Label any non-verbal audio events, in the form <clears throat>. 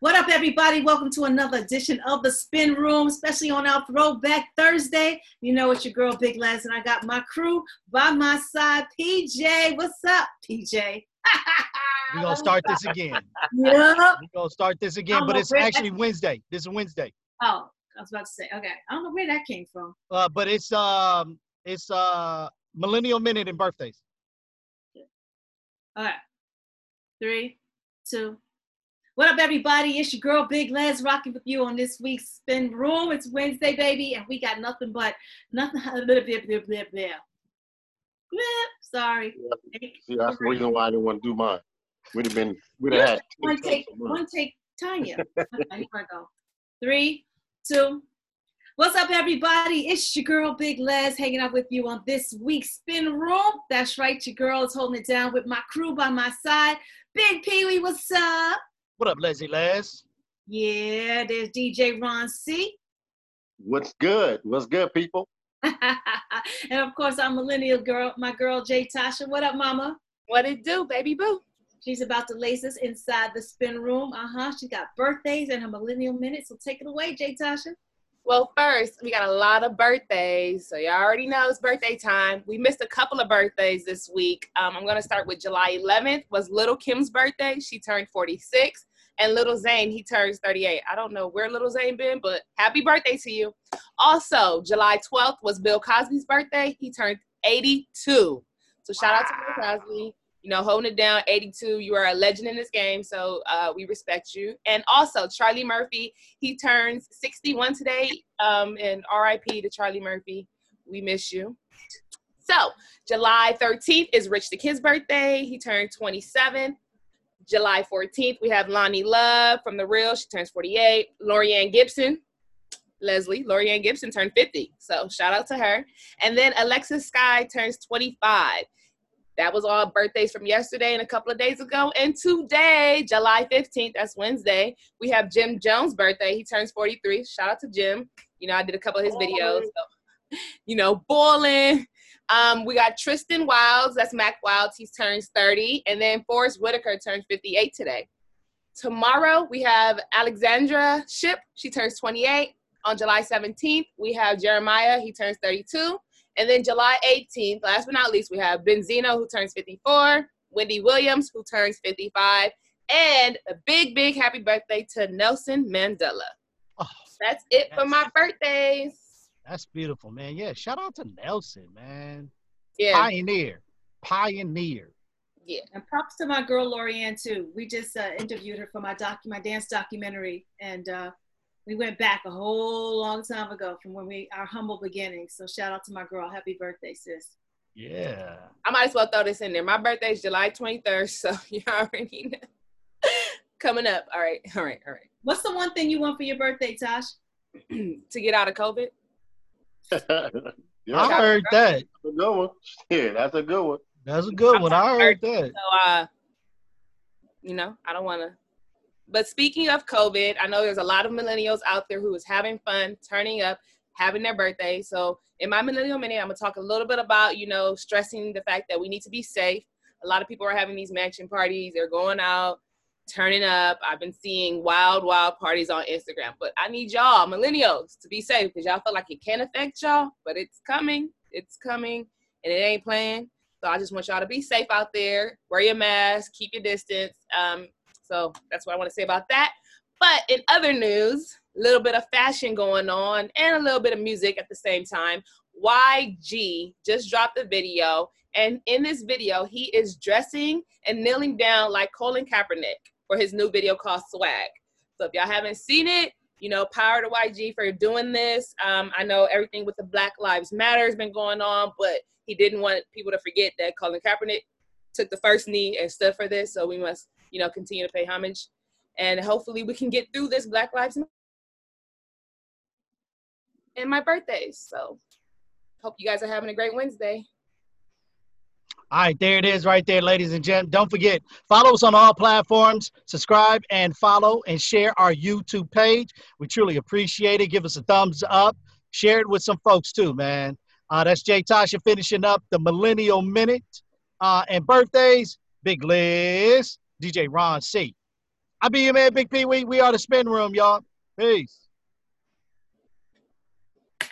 What up, everybody? Welcome to another edition of the Spin Room, especially on our Throwback Thursday. You know it's your girl, Big Lez, and I got my crew by my side. PJ, what's up, PJ? <laughs> We're gonna start this again. Yeah. We're gonna start this again, but it's actually Wednesday. This is Wednesday. Oh, I was about to say, okay. I don't know where that came from. Uh, but it's um it's uh millennial minute and birthdays. All right. Three, two. What up, everybody? It's your girl, Big Lez, rocking with you on this week's Spin Room. It's Wednesday, baby, and we got nothing but nothing. Blah, blah, blah, blah. Blah, Sorry. See, that's the reason why I didn't want to do mine. We'd have been, we'd have had. One take, one take, Tanya. Okay, here I go. Three, two. What's up, everybody? It's your girl, Big Lez, hanging out with you on this week's Spin Room. That's right, your girl is holding it down with my crew by my side. Bigg Pwee, what's up? What up, Leslie Les? Yeah, there's DJ Ron C. What's good? What's good, people? <laughs> and of course, our millennial girl, my girl J'tasha. What up, mama? What it do, baby boo? She's about to lace us inside the spin room. Uh huh. She got birthdays and her millennial minute. So take it away, J'tasha. Well, first, we got a lot of birthdays. So, y'all already know it's birthday time. We missed a couple of birthdays this week. Um, I'm going to start with July 11th, was Lil' Kim's birthday. She turned 46. And Lil Zane, he turns 38. I don't know where Lil Zane been, but happy birthday to you. Also, July 12th was Bill Cosby's birthday. He turned 82. So, shout out to Bill Cosby. You know, holding it down, 82. You are a legend in this game, so uh, we respect you. And also, Charlie Murphy, he turns 61 today. Um, and RIP to Charlie Murphy. We miss you. So, July 13th is Rich the Kid's birthday. He turned 27. July 14th, we have Loni Love from The Real. She turns 48. Laurieann Gibson, Leslie, Laurieann Gibson turned 50. So shout out to her. And then Alexis Skyy turns 25. That was all birthdays from yesterday and a couple of days ago. And today, July 15th, that's Wednesday, we have Jim Jones' birthday. He turns 43. Shout out to Jim. You know, I did a couple of his videos. So, you know, balling. Um, we got Tristan Wilds, that's Mack Wilds, he turns 30, and then Forest Whitaker turns 58 today. Tomorrow we have Alexandra Shipp, she turns 28. On July 17th, we have Jeremiah, he turns 32. And then July 18th, last but not least, we have Benzino, who turns 54, Wendy Williams, who turns 55, and a big, big happy birthday to Nelson Mandela. Oh, That's it for my birthdays. that's beautiful, man. Yeah, shout out to Nelson, man. Yeah, Pioneer. Pioneer. yeah. And props to my girl Laurieann too. We just uh, interviewed her for my doc, my dance documentary, and uh, we went back a whole long time ago from when we our humble beginnings. So shout out to my girl. Happy birthday, sis. Yeah. I might as well throw this in there. My birthday is July 23rd, so <laughs> you already know. Coming up. All right, all right, all right. What's the one thing you want for your birthday, Tosh? <clears throat> to get out of COVID. <laughs> yeah, I that's heard that. a good one. <laughs> Yeah, that's a good one. That's a good one. I heard that. So, uh, you know, I don't want to. But speaking of COVID, I know there's a lot of millennials out there who is having fun, turning up, having their birthday. So, in my millennial minute, I'm gonna talk a little bit about, you know, stressing the fact that we need to be safe. A lot of people are having these mansion parties. They're going out, turning up. I've been seeing wild, wild parties on Instagram. But I need y'all, millennials, to be safe because y'all feel like it can't affect y'all, but it's coming. It's coming, and it ain't playing. So I just want y'all to be safe out there. Wear your mask, keep your distance. Um, so that's what I want to say about that. But in other news, a little bit of fashion going on and a little bit of music at the same time. YG just dropped a video, and in this video, he is dressing and kneeling down like Colin Kaepernick for his new video called Swag. So if y'all haven't seen it, you know, power to YG for doing this. Um, I know everything with the Black Lives Matter has been going on, but he didn't want people to forget that Colin Kaepernick took the first knee and stood for this. So we must, you know, continue to pay homage. And hopefully we can get through this Black Lives Matter. And my birthdays. So hope you guys are having a great Wednesday. All right, there it is right there, ladies and gentlemen. Don't forget, follow us on all platforms, subscribe and follow and share our YouTube page. We truly appreciate it. Give us a thumbs up. Share it with some folks too, man. Uh, that's J'tasha finishing up the Millennial Minute uh, and birthdays. Big Lez, DJ Ron C. I be your man, Big P. We, we are the spin room, y'all. Peace.